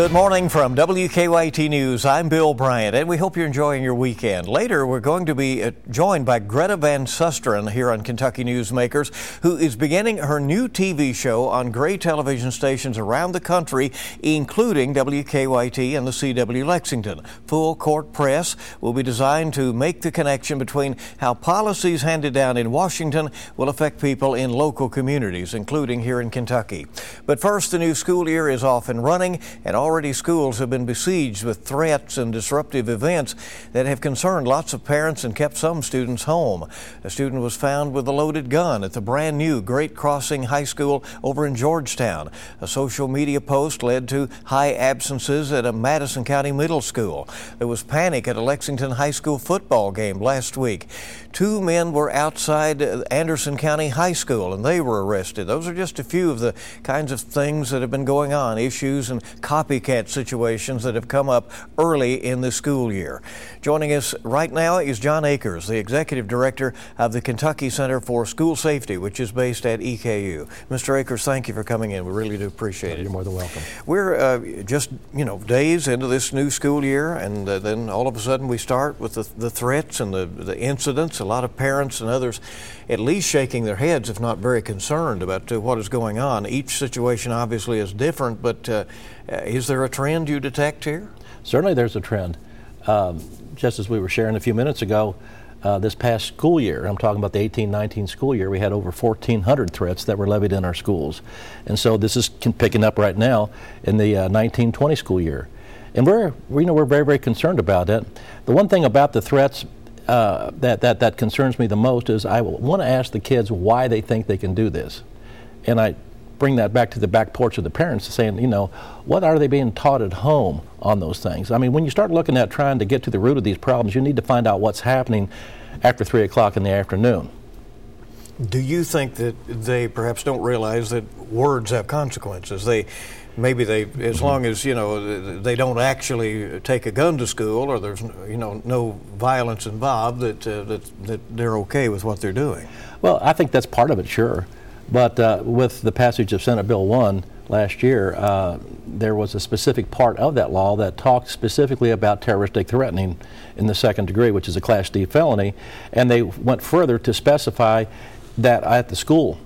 Good morning from WKYT News. I'm Bill Bryant, and we hope you're enjoying your weekend. Later, we're going to be uh, joined by Greta Van Susteren here on Kentucky Newsmakers, who is beginning her new TV show on gray television stations around the country, including WKYT and the CW Lexington. Full Court Press will be designed to make the connection between how policies handed down in Washington will affect people in local communities, including here in Kentucky. But first, the new school year is off and running, and already schools have been besieged with threats and disruptive events that have concerned lots of parents and kept some students home. A student was found with a loaded gun at the brand new Great Crossing High School over in Georgetown. A social media post led to high absences at a Madison County middle school. There was panic at a Lexington High School football game last week. Two men were outside Anderson County High School and they were arrested. Those are just a few of the kinds of things that have been going on, issues and copy copycat situations that have come up early in the school year. Joining us right now is John Akers, the Executive Director of the Kentucky Center for School Safety, which is based at EKU. Mr. Akers, thank you for coming in. We really do appreciate it. You're more than welcome. We're uh, just, you know, days into this new school year, and uh, then all of a sudden we start with the, the threats and the, the incidents. A lot of parents and others at least shaking their heads, if not very concerned about uh, what is going on. Each situation obviously is different, but uh, uh, is there a trend you detect here? Certainly, there's a trend. Um, just as we were sharing a few minutes ago, uh, this past school year, I'm talking about the 18-19 school year, we had over 1,400 threats that were levied in our schools, and so this is picking up right now in the uh, 19-20 school year, and we're we know we're very very concerned about it. The one thing about the threats uh, that that that concerns me the most is I want to ask the kids why they think they can do this, and I bring that back to the back porch of the parents, to saying, you know, what are they being taught at home on those things? I mean, when you start looking at trying to get to the root of these problems, you need to find out what's happening after 3 o'clock in the afternoon. Do you think that they perhaps don't realize that words have consequences? They maybe they, as mm-hmm. long as you know they don't actually take a gun to school or there's you know no violence involved, that uh, that that they're okay with what they're doing. Well, I think that's part of it, sure. But uh, with the passage of Senate Bill 1 last year, uh, there was a specific part of that law that talked specifically about terroristic threatening in the second degree, which is a Class D felony. And they went further to specify that at the school,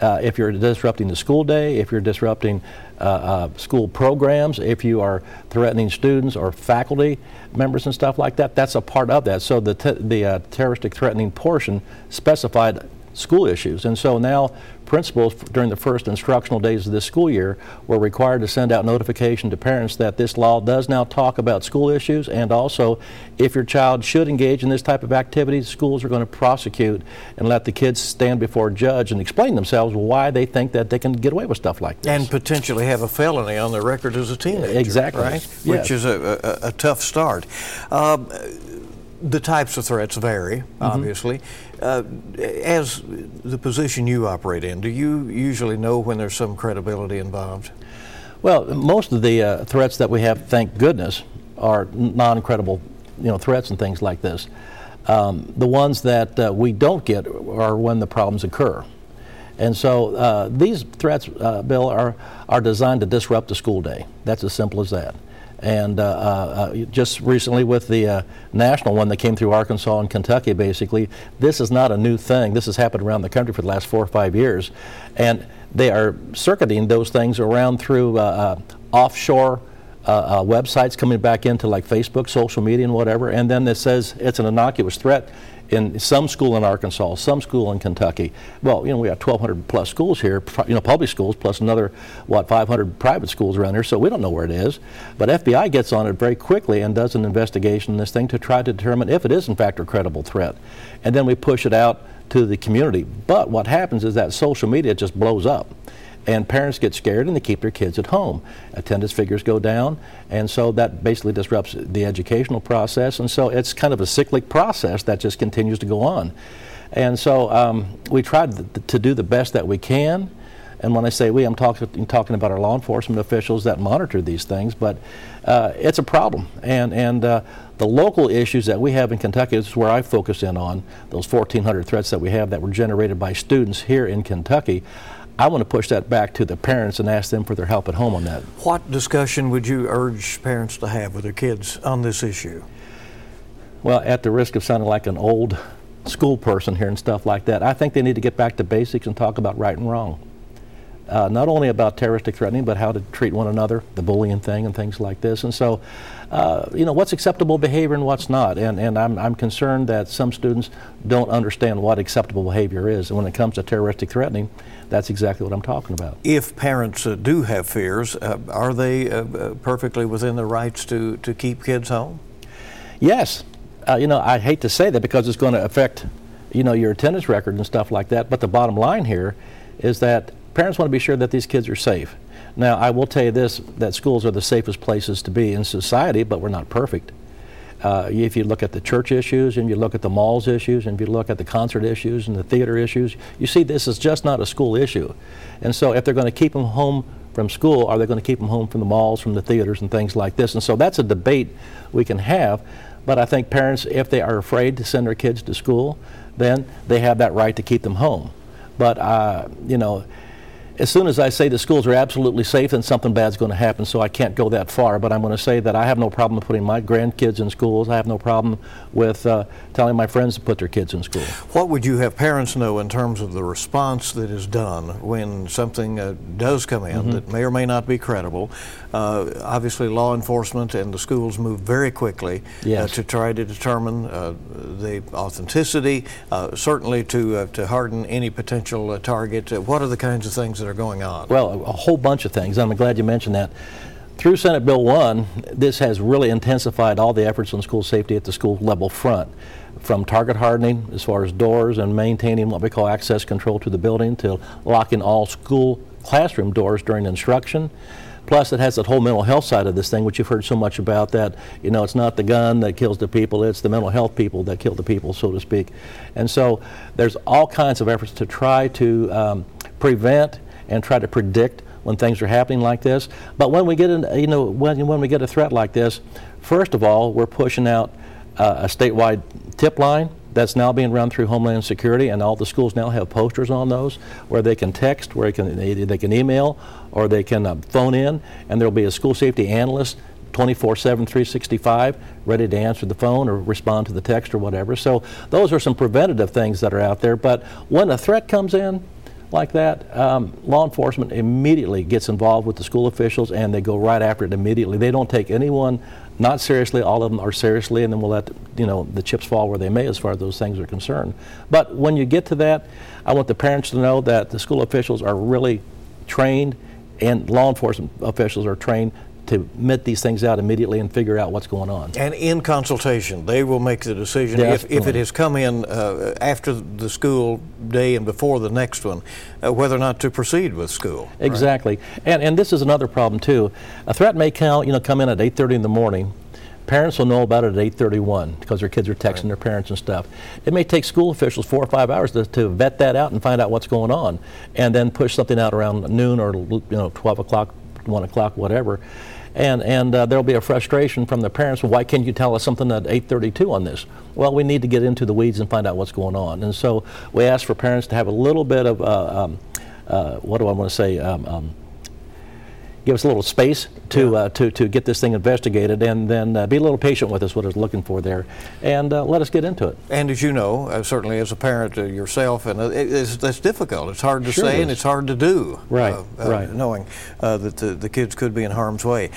uh, if you're disrupting the school day, if you're disrupting uh, uh, school programs, if you are threatening students or faculty members and stuff like that, that's a part of that. So the, the uh, terroristic threatening portion specified school issues. And so now principals during the first instructional days of this school year were required to send out notification to parents that this law does now talk about school issues and also if your child should engage in this type of activity, schools are going to prosecute and let the kids stand before a judge and explain themselves why they think that they can get away with stuff like this. And potentially have a felony on their record as a teenager. Exactly. Right? Yes. Which is a, a, a tough start. Um, the types of threats vary, mm-hmm. obviously. Uh, as the position you operate in, do you usually know when there's some credibility involved? Well, most of the uh, threats that we have, thank goodness, are non-credible, you know, threats and things like this. Um, the ones that uh, we don't get are when the problems occur. And so uh, these threats, uh, Bill, are, are designed to disrupt the school day. That's as simple as that. And uh, uh, just recently with the uh, national one that came through Arkansas and Kentucky, basically, this is not a new thing. This has happened around the country for the last four or five years. And they are circuiting those things around through uh, uh, offshore uh, websites coming back into like Facebook, social media, and whatever. And then it says it's an innocuous threat in some school in Arkansas, some school in Kentucky. Well, you know, we have 1,200 plus schools here, you know, public schools, plus another, what, 500 private schools around here, so we don't know where it is. But FBI gets on it very quickly and does an investigation in this thing to try to determine if it is, in fact, a credible threat. And then we push it out to the community. But what happens is that social media just blows up and parents get scared and they keep their kids at home. Attendance figures go down, and so that basically disrupts the educational process. And so it's kind of a cyclic process that just continues to go on. And so um, we tried to do the best that we can. And when I say we, I'm talking talking about our law enforcement officials that monitor these things. But uh, it's a problem, and and uh, the local issues that we have in Kentucky is where I focus in on those 1,400 threats that we have that were generated by students here in Kentucky. I want to push that back to the parents and ask them for their help at home on that. What discussion would you urge parents to have with their kids on this issue? Well, at the risk of sounding like an old school person here and stuff like that, I think they need to get back to basics and talk about right and wrong. Uh, not only about terroristic threatening, but how to treat one another, the bullying thing, and things like this. And so, uh, you know, what's acceptable behavior and what's not. And, and I'm, I'm concerned that some students don't understand what acceptable behavior is. And when it comes to terroristic threatening, that's exactly what I'm talking about. If parents uh, do have fears, uh, are they uh, uh, perfectly within their rights to, to keep kids home? Yes. you know, I hate to say that because it's going to affect, you know, your attendance record and stuff like that. But the bottom line here is that parents want to be sure that these kids are safe. Now, I will tell you this that schools are the safest places to be in society, but we're not perfect. Uh, if you look at the church issues and you look at the malls issues and if you look at the concert issues and the theater issues, you see this is just not a school issue. And so if they're going to keep them home from school, are they going to keep them home from the malls, from the theaters and things like this? And so that's a debate we can have. But I think parents, if they are afraid to send their kids to school, then they have that right to keep them home. But, uh, you know, as soon as I say the schools are absolutely safe, then something bad's going to happen. So I can't go that far. But I'm going to say that I have no problem putting my grandkids in schools. I have no problem with uh, telling my friends to put their kids in school. What would you have parents know in terms of the response that is done when something uh, does come in mm-hmm. that may or may not be credible? Uh, obviously, law enforcement and the schools move very quickly uh, yes. to try to determine uh, the authenticity, uh, certainly to to harden any potential target. what are the kinds of things that are going on? Well, a whole bunch of things. I'm glad you mentioned that. Through Senate Bill 1, this has really intensified all the efforts on school safety at the school level front. From target hardening, as far as doors, and maintaining what we call access control to the building, to locking all school classroom doors during instruction. Plus, it has that whole mental health side of this thing, which you've heard so much about that, you know, it's not the gun that kills the people, it's the mental health people that kill the people, so to speak. And so there's all kinds of efforts to try to um, prevent and try to predict when things are happening like this. But when we get you know, when, when we get a threat like this, first of all, we're pushing out uh, a statewide tip line that's now being run through Homeland Security, and all the schools now have posters on those where they can text, where they can, they can email, or they can uh, phone in, and there'll be a school safety analyst 24 7, 365, ready to answer the phone or respond to the text or whatever. So, those are some preventative things that are out there. But when a threat comes in, like that, um, law enforcement immediately gets involved with the school officials and they go right after it immediately. They don't take anyone not seriously. All of them are seriously, and then we'll let you know the chips fall where they may as far as those things are concerned. But when you get to that, I want the parents to know that the school officials are really trained and law enforcement officials are trained to met these things out immediately and figure out what's going on. And in consultation, they will make the decision if, if, it has come in uh, after the school day and before the next one, uh, whether or not to proceed with school. Exactly, right? and and this is another problem too. A threat may come, you know, come in at 8:30 in the morning. Parents will know about it at 8:31 because their kids are texting right. their parents and stuff. It may take school officials four or five hours to, to vet that out and find out what's going on, and then push something out around noon or you know 12 o'clock, 1 o'clock, whatever and and uh, there'll be a frustration from the parents. Why can't you tell us something at 8:32 on this? Well, we need to get into the weeds and find out what's going on. And so we ask for parents to have a little bit of uh, um, uh, what do I want to say? Um, um, give us a little space to, uh, to, to get this thing investigated and then uh, be a little patient with us, what it's looking for there, and uh, let us get into it. And as you know, uh, certainly as a parent uh, yourself, and uh, it, it's, that's difficult. It's hard to sure say and it's hard to do. Right, right. Knowing that the, the kids could be in harm's way.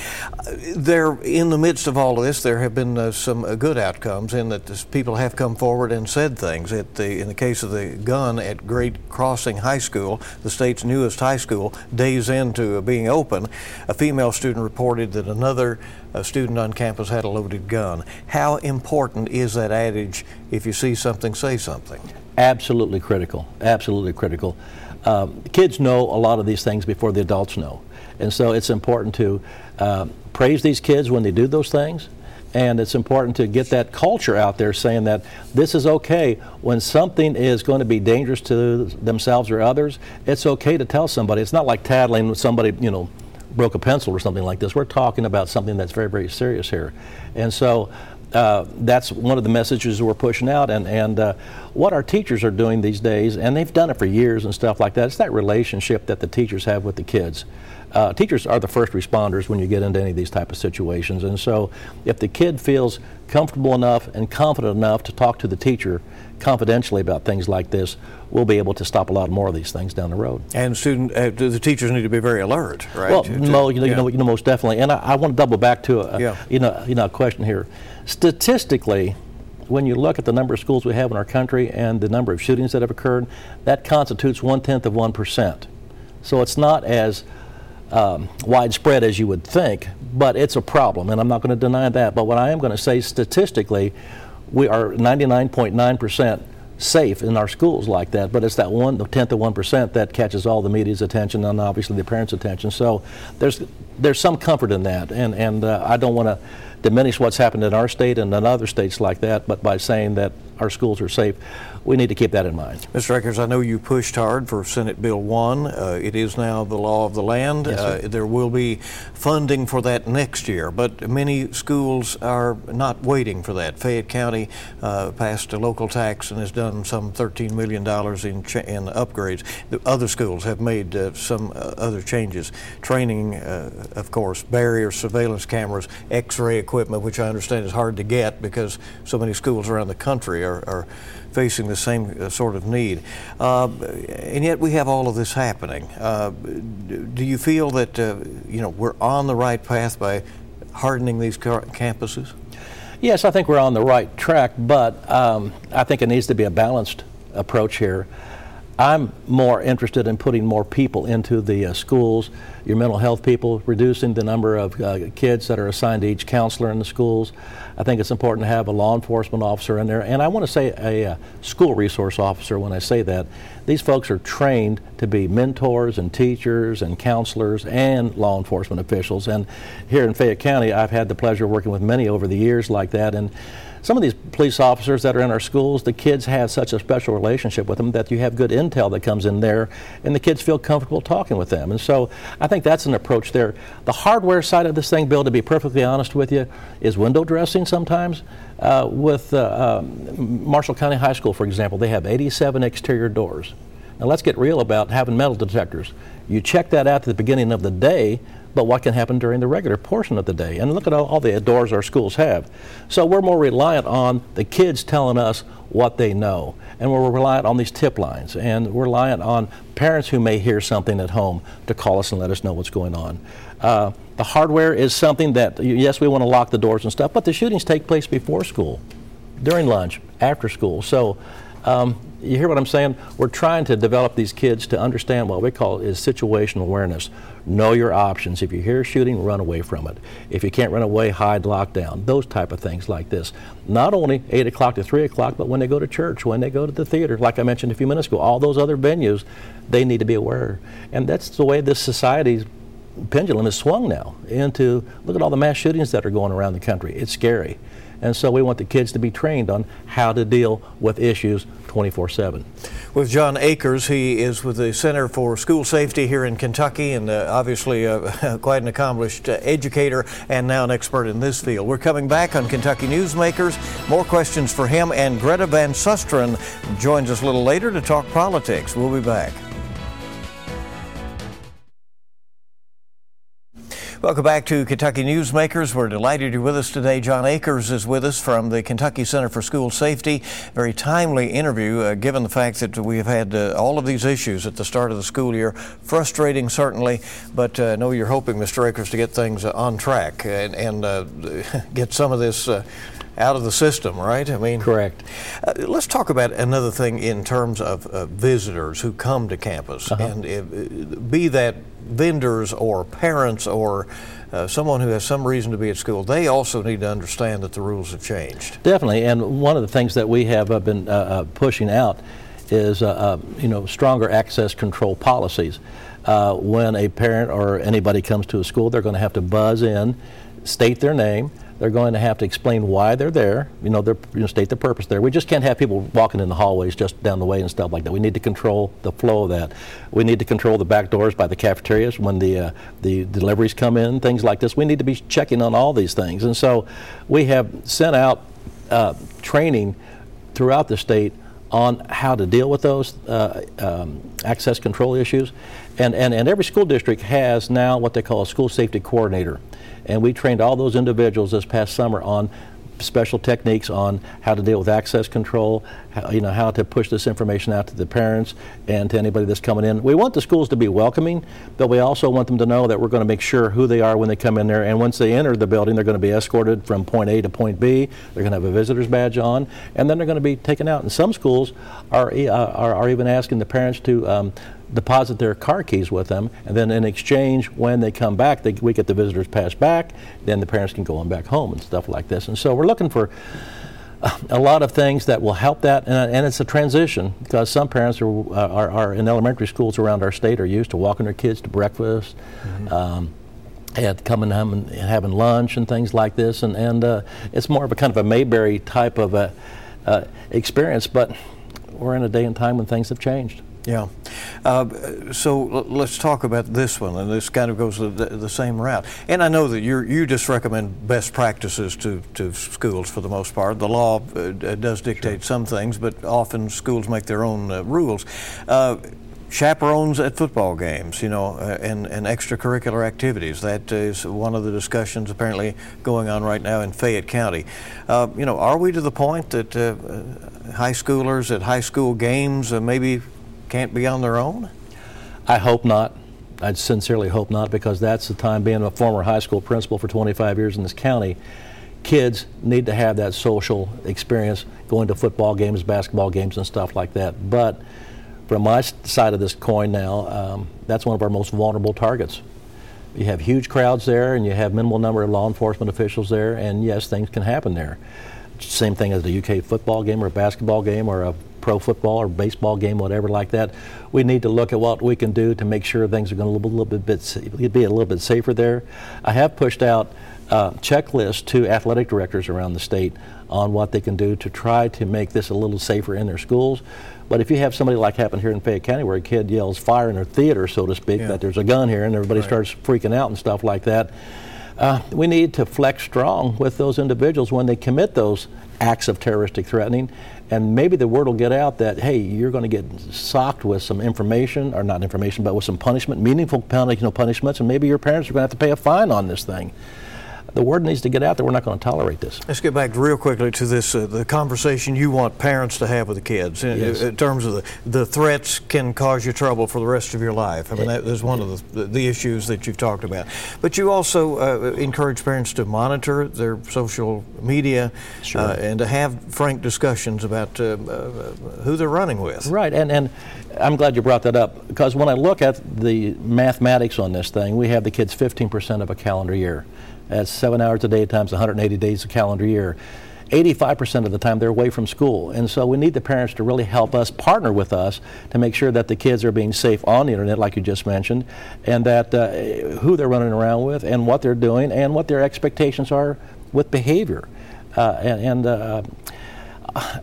there, in the midst of all of this, there have been some good outcomes in that this, people have come forward and said things. At the, in the case of the gun at Great Crossing High School, the state's newest high school, days into being open, a female student reported that another uh, student on campus had a loaded gun. How important is that adage if you see something, say something? Absolutely critical. Absolutely critical. Um, kids know a lot of these things before the adults know. And so it's important to uh, praise these kids when they do those things. And it's important to get that culture out there saying that this is okay. When something is going to be dangerous to themselves or others, it's okay to tell somebody. It's not like tattling with somebody, you know, broke a pencil or something like this. We're talking about something that's very, very serious here. And so uh, that's one of the messages we're pushing out. And, and uh, what our teachers are doing these days, and they've done it for years and stuff like that, it's that relationship that the teachers have with the kids. Uh, teachers are the first responders when you get into any of these type of situations. And so if the kid feels comfortable enough and confident enough to talk to the teacher confidentially about things like this, we'll be able to stop a lot more of these things down the road. And student, uh, the teachers need to be very alert, right? Well, to, no, you know, yeah. you know, you know, most definitely. And I, I want to double back to a, yeah. you know, you know, a question here. Statistically, when you look at the number of schools we have in our country and the number of shootings that have occurred, that constitutes one tenth of one percent. So it's not as um, widespread as you would think, but it's a problem, and I'm not going to deny that. But what I am going to say statistically, we are 99.9% safe in our schools like that, but it's that one, tenth of one percent that catches all the media's attention and obviously the parents' attention. So there's there's some comfort in that, and and uh, I don't want to diminish what's happened in our state and in other states like that, but by saying that our schools are safe, we need to keep that in mind. Mr. Akers, I know you pushed hard for Senate Bill 1. Uh, it is now the law of the land. Yes, uh, there will be funding for that next year, but many schools are not waiting for that. Fayette County uh, passed a local tax and has done some $13 million in, cha- in upgrades. The other schools have made uh, some uh, other changes. Training, uh, of course, barriers, surveillance cameras, x ray equipment, which I understand is hard to get because so many schools around the country are, are facing the same uh, sort of need. Uh, and yet we have all of this happening. Uh, do you feel that uh, you know we're on the right path by hardening these campuses? Yes, I think we're on the right track, but um, I think it needs to be a balanced approach here. I'm more interested in putting more people into the uh, schools, your mental health people, reducing the number of uh, kids that are assigned to each counselor in the schools. I think it's important to have a law enforcement officer in there, and I want to say a, a uh, school resource officer when I say that. These folks are trained to be mentors and teachers and counselors and law enforcement officials. And here in Fayette County, I've had the pleasure of working with many over the years like that. And some of these police officers that are in our schools, the kids have such a special relationship with them that you have good intel that comes in there, and the kids feel comfortable talking with them. And so I think that's an approach there. The hardware side of this thing, Bill, to be perfectly honest with you, is window dressing sometimes. Uh, with uh, um, Marshall County High School, for example, they have 87 exterior doors. Now let's get real about having metal detectors. You check that out at the beginning of the day, but what can happen during the regular portion of the day. And look at all, all, the doors our schools have. So we're more reliant on the kids telling us what they know. And we're reliant on these tip lines. And we're reliant on parents who may hear something at home to call us and let us know what's going on. Uh, the hardware is something that, yes, we want to lock the doors and stuff, but the shootings take place before school, during lunch, after school. So um, you hear what I'm saying? We're trying to develop these kids to understand what we call is situational awareness. Know your options. If you hear shooting, run away from it. If you can't run away, hide, lock down. Those type of things like this. Not only 8 o'clock to 3 o'clock, but when they go to church, when they go to the theater, like I mentioned a few minutes ago, all those other venues, they need to be aware. And that's the way this society's pendulum is swung now into look at all the mass shootings that are going around the country. It's scary. And so we want the kids to be trained on how to deal with issues 24 7. With John Akers, he is with the Center for School Safety here in Kentucky and uh, obviously uh, quite an accomplished uh, educator and now an expert in this field. We're coming back on Kentucky Newsmakers. More questions for him, and Greta Van Susteren joins us a little later to talk politics. We'll be back. Welcome back to Kentucky Newsmakers. We're delighted you're with us today. John Akers is with us from the Kentucky Center for School Safety. Very timely interview, uh, given the fact that we have had uh, all of these issues at the start of the school year. Frustrating, certainly, but uh, I know you're hoping, Mr. Akers, to get things uh, on track and, and uh, get some of this out of the system, right? I mean, correct. Uh, let's talk about another thing in terms of uh, visitors who come to campus, uh-huh. and if, be that vendors or parents or uh, someone who has some reason to be at school, they also need to understand that the rules have changed. Definitely, and one of the things that we have uh, been uh, uh, pushing out is you know stronger access control policies. when a parent or anybody comes to a school, they're going to have to buzz in, state their name They're going to have to explain why they're there. You know, they're, you know, state the purpose there. We just can't have people walking in the hallways just down the way and stuff like that. We need to control the flow of that. We need to control the back doors by the cafeterias when the uh, the deliveries come in, things like this. We need to be checking on all these things. And so, we have sent out uh, training throughout the state on how to deal with those uh, um, access control issues. And, and, and every school district has now what they call a school safety coordinator. And we trained all those individuals this past summer on special techniques on how to deal with access control, how, you know, how to push this information out to the parents and to anybody that's coming in. We want the schools to be welcoming, but we also want them to know that we're going to make sure who they are when they come in there. And once they enter the building, they're going to be escorted from point A to point B. They're going to have a visitor's badge on, and then they're going to be taken out. And some schools are, uh, are, are even asking the parents to um, deposit their car keys with them, and then in exchange, when they come back, they, we get the visitors pass back. Then the parents can go on back home and stuff like this. And so we're looking for a lot of things that will help that, and, and it's a transition because some parents are, are, are, in elementary schools around our state are used to walking their kids to breakfast. Mm-hmm. Um, and coming home and having lunch and things like this, and, and uh, it's more of a kind of a Mayberry type of a, uh, experience. But we're in a day and time when things have changed. Yeah. Uh, so let's talk about this one, and this kind of goes the, the, same route. And I know that you you just recommend best practices to, to schools for the most part. The law uh, does dictate sure. some things, but often schools make their own uh, rules. Uh, chaperones at football games, you know, uh, and, and extracurricular activities. That is one of the discussions apparently going on right now in Fayette County. Uh, you know, are we to the point that high schoolers at high school games maybe can't be on their own? I hope not. I sincerely hope not because that's the time being a former high school principal for 25 years in this county. Kids need to have that social experience going to football games, basketball games, and stuff like that. But from my side of this coin now, um, that's one of our most vulnerable targets. You have huge crowds there, and you have minimal number of law enforcement officials there, and yes, things can happen there. Same thing as a UK football game or a basketball game or a pro football or baseball game, whatever like that. We need to look at what we can do to make sure things are going to be a little bit, be a little bit safer there. I have pushed out uh, checklists to athletic directors around the state on what they can do to try to make this a little safer in their schools. But if you have somebody like happened here in Fayette County where a kid yells fire in a theater, so to speak, yeah. that there's a gun here and everybody right. starts freaking out and stuff like that, uh, we need to flex strong with those individuals when they commit those acts of terroristic threatening and maybe the word will get out that hey, you're going to get socked with some information, or not information, but with some punishment, meaningful penalty, you know, punishments, and maybe your parents are going to have to pay a fine on this thing the word needs to get out that we're not going to tolerate this. Let's get back real quickly to this uh, the conversation you want parents to have with the kids in, yes. in, terms of the, the threats can cause you trouble for the rest of your life. I mean, that is one of the, the issues that you've talked about. But you also uh, encourage parents to monitor their social media sure. uh, and to have frank discussions about uh, uh, who they're running with. Right, and, and I'm glad you brought that up because when I look at the mathematics on this thing, we have the kids 15% of a calendar year. That's seven hours a day times 180 days a calendar year. 85% of the time they're away from school. And so we need the parents to really help us partner with us to make sure that the kids are being safe on the internet, like you just mentioned, and that uh, who they're running around with and what they're doing and what their expectations are with behavior. Uh, and, and uh,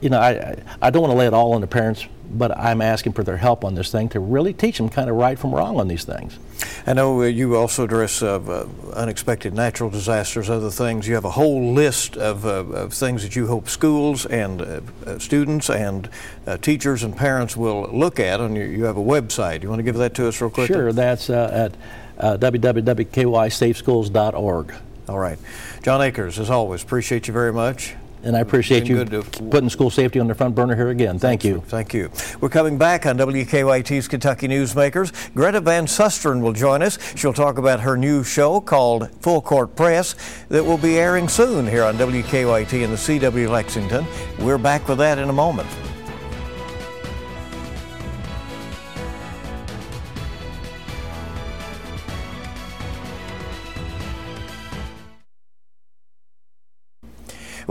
you know, I, I don't want to lay it all on the parents, but I'm asking for their help on this thing to really teach them kind of right from wrong on these things. I know uh, you also address uh, uh, unexpected natural disasters, other things. You have a whole list of, uh, of things that you hope schools and uh, uh, students and teachers and parents will look at, and you, you, have a website. You want to give that to us real quick? Sure, that's at www.kysafeschools.org. All right. John Akers, as always, appreciate you very much and I appreciate you putting school safety on the front burner here again. Thank you. Thank you. We're coming back on WKYT's Kentucky Newsmakers. Greta Van Susteren will join us. She'll talk about her new show called Full Court Press that will be airing soon here on WKYT in the CW Lexington. We're back with that in a moment.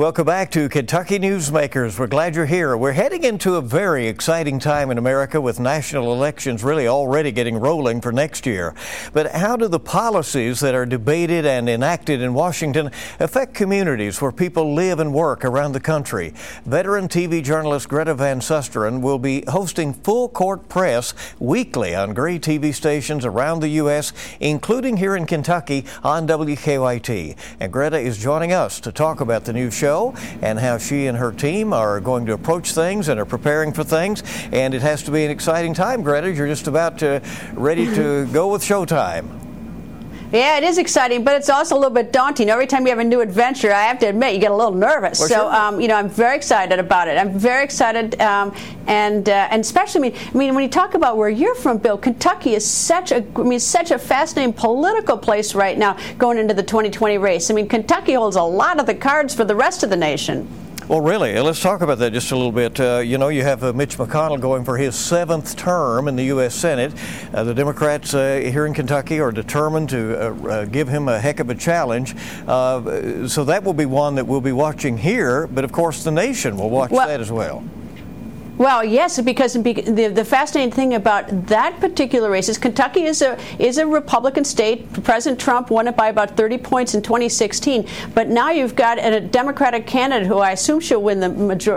Welcome back to Kentucky Newsmakers. We're glad you're here. We're heading into a very exciting time in America with national elections really already getting rolling for next year. But how do the policies that are debated and enacted in Washington affect communities where people live and work around the country? Veteran TV journalist Greta Van Susteren will be hosting full court press weekly on Gray TV stations around the U.S., including here in Kentucky on WKYT. And Greta is joining us to talk about the new show and how she and her team are going to approach things and are preparing for things. And it has to be an exciting time, Greta. You're just about to, ready to go with Showtime. Yeah, it is exciting, but it's also a little bit daunting. Every time you have a new adventure, I have to admit, you get a little nervous. Well, so, sure. um, you know, I'm very excited about it. I'm very excited, um, and uh, and especially, I mean, I mean, when you talk about where you're from, Bill, Kentucky is such a, I mean, such a fascinating political place right now going into the 2020 race. I mean, Kentucky holds a lot of the cards for the rest of the nation. Well, really, let's talk about that just a little bit. Uh, you know, you have uh, Mitch McConnell going for his seventh term in the U.S. Senate. Uh, the Democrats uh, here in Kentucky are determined to uh, uh, give him a heck of a challenge. so that will be one that we'll be watching here, but of course, the nation will watch well, that as well. Well, yes, because the, the fascinating thing about that particular race is Kentucky is a is a Republican state. President Trump won it by about 30 points in 2016, but now you've got a Democratic candidate who I assume she'll win the major,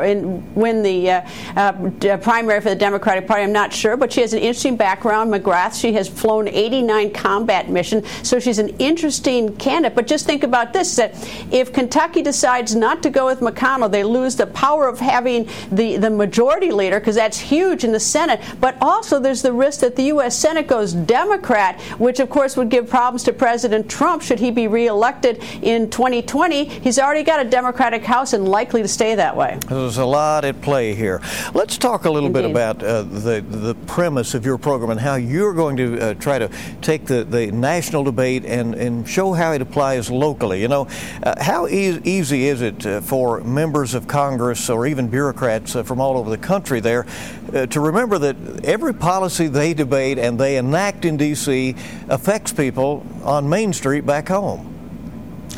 win the uh, uh, primary for the Democratic Party. I'm not sure, but she has an interesting background. McGrath. She has flown 89 combat missions, so she's an interesting candidate. But just think about this: that if Kentucky decides not to go with McConnell, they lose the power of having the the majority leader because that's huge in the Senate. But also, there's the risk that the U.S. Senate goes Democrat, which of course would give problems to President Trump should he be reelected in 2020. He's already got a Democratic House and likely to stay that way. There's a lot at play here. Let's talk a little Indeed. bit about uh, the the premise of your program and how you're going to uh, try to take the, the national debate and, and show how it applies locally. You know, uh, how e- easy is it uh, for members of Congress or even bureaucrats uh, from all over the country? Country there uh, to remember that every policy they debate and they enact in D.C. affects people on Main Street back home.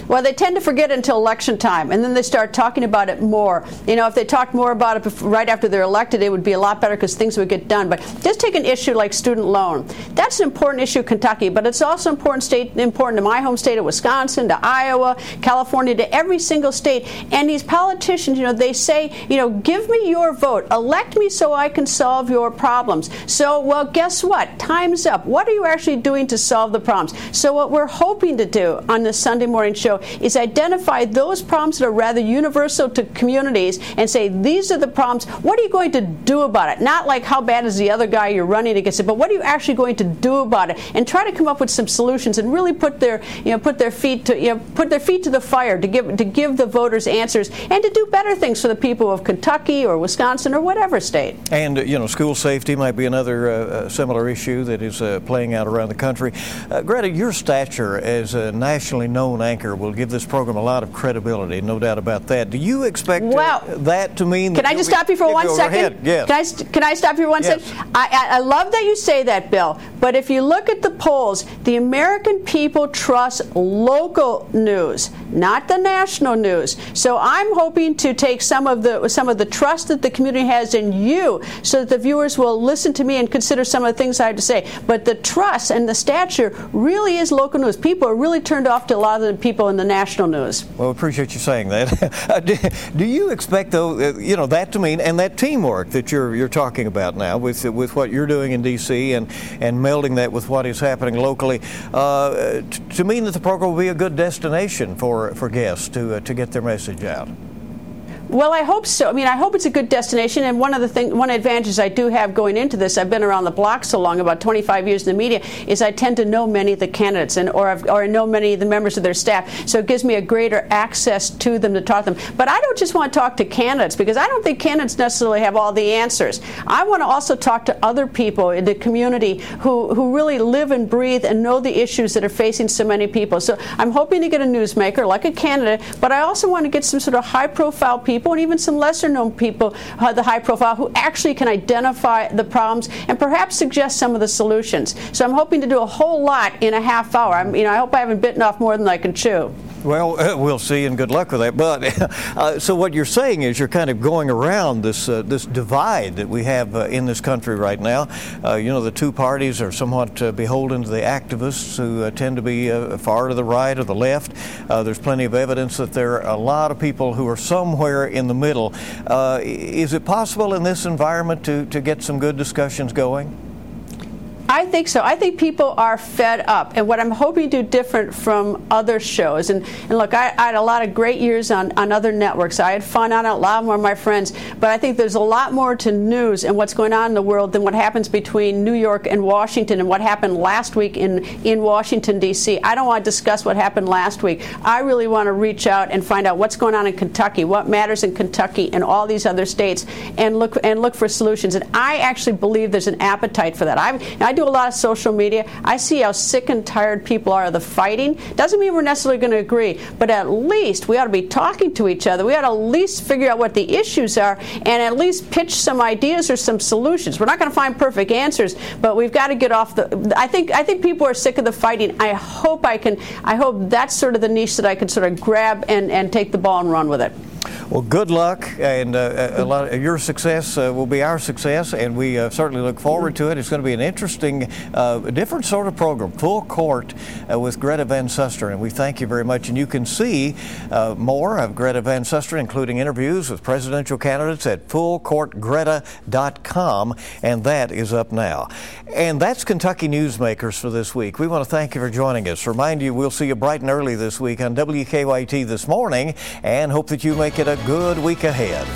Well, they tend to forget until election time, and then they start talking about it more. You know, if they talked more about it right after they're elected, it would be a lot better because things would get done. But just take an issue like student loan. That's an important issue in Kentucky, but it's also important state important to my home state of Wisconsin, to Iowa, California, to every single state. And these politicians, you know, they say, you know, give me your vote, elect me so I can solve your problems. So, well, guess what? Time's up. What are you actually doing to solve the problems? So, what we're hoping to do on this Sunday morning show is identify those problems that are rather universal to communities and say, these are the problems. What are you going to do about it? Not like how bad is the other guy you're running against it, but what are you actually going to do about it? And try to come up with some solutions and really put their, you know, put their feet to, you know, put their feet to the fire to give to give the voters answers and to do better things for the people of Kentucky or Wisconsin or whatever state. And you know, school safety might be another uh, similar issue that is uh, playing out around the country. Uh, Greta, your stature as a nationally known anchor will give this program a lot of credibility, no doubt about that. Do you expect well, that to mean? Can I just stop you for one second? Yes. Can I, can I stop you for one yes. second? I, I, I love that you say that, Bill. But if you look at the polls, the American people trust local news, not the national news. So I'm hoping to take some of the some of the trust that the community has in you, so that the viewers will listen to me and consider some of the things I have to say. But the trust and the stature really is local news. People are really turned off to a lot of the people in the national news. Well, appreciate you saying that. do, do, you expect, though, uh, you know, that to mean and that teamwork that you're you're talking about now with with what you're doing in D.C. and and melding that with what is happening locally, uh, to mean that the program will be a good destination for for guests to uh, to get their message out. Well, I hope so. I mean, I hope it's a good destination. And one of the thing, one advantages I do have going into this, I've been around the block so long, about 25 years in the media, is I tend to know many of the candidates and or I've, or I know many of the members of their staff. So it gives me a greater access to them to talk to them. But I don't just want to talk to candidates because I don't think candidates necessarily have all the answers. I want to also talk to other people in the community who who really live and breathe and know the issues that are facing so many people. So I'm hoping to get a newsmaker like a candidate, but I also want to get some sort of high-profile people people and even some lesser known people, uh, the high profile, who actually can identify the problems and perhaps suggest some of the solutions. So I'm hoping to do a whole lot in a half hour. I'm, you know, I hope I haven't bitten off more than I can chew. Well, we'll see, and good luck with that. But uh, so what you're saying is you're kind of going around this uh, this divide that we have uh, in this country right now. Uh, you know, the two parties are somewhat uh, beholden to the activists who tend to be far to the right or the left. there's plenty of evidence that there are a lot of people who are somewhere in the middle. Uh, is it possible in this environment to, to get some good discussions going? I think so. I think people are fed up. And what I'm hoping to do different from other shows, and, and look, I, I, had a lot of great years on, on other networks. I had fun on it, a lot more of my friends. But I think there's a lot more to news and what's going on in the world than what happens between New York and Washington and what happened last week in, in Washington, D.C. I don't want to discuss what happened last week. I really want to reach out and find out what's going on in Kentucky, what matters in Kentucky and all these other states, and look and look for solutions. And I actually believe there's an appetite for that. I've, I do a lot of social media. I see how sick and tired people are of the fighting. Doesn't mean we're necessarily going to agree, but at least we ought to be talking to each other. We ought to at least figure out what the issues are and at least pitch some ideas or some solutions. We're not going to find perfect answers, but we've got to get off the. I think I think people are sick of the fighting. I hope I can. I hope that's sort of the niche that I can sort of grab and, and take the ball and run with it. Well, good luck, and uh, a lot of your success uh, will be our success, and we uh, certainly look forward to it. It's going to be an interesting, uh, different sort of program, full court uh, with Greta Van Susteren, and we thank you very much. And you can see uh, more of Greta Van Susteren, including interviews with presidential candidates, at fullcourtgreta.com, and that is up now. And that's Kentucky Newsmakers for this week. We want to thank you for joining us. Remind you, we'll see you bright and early this week on WKYT this morning, and hope that you make it good week ahead.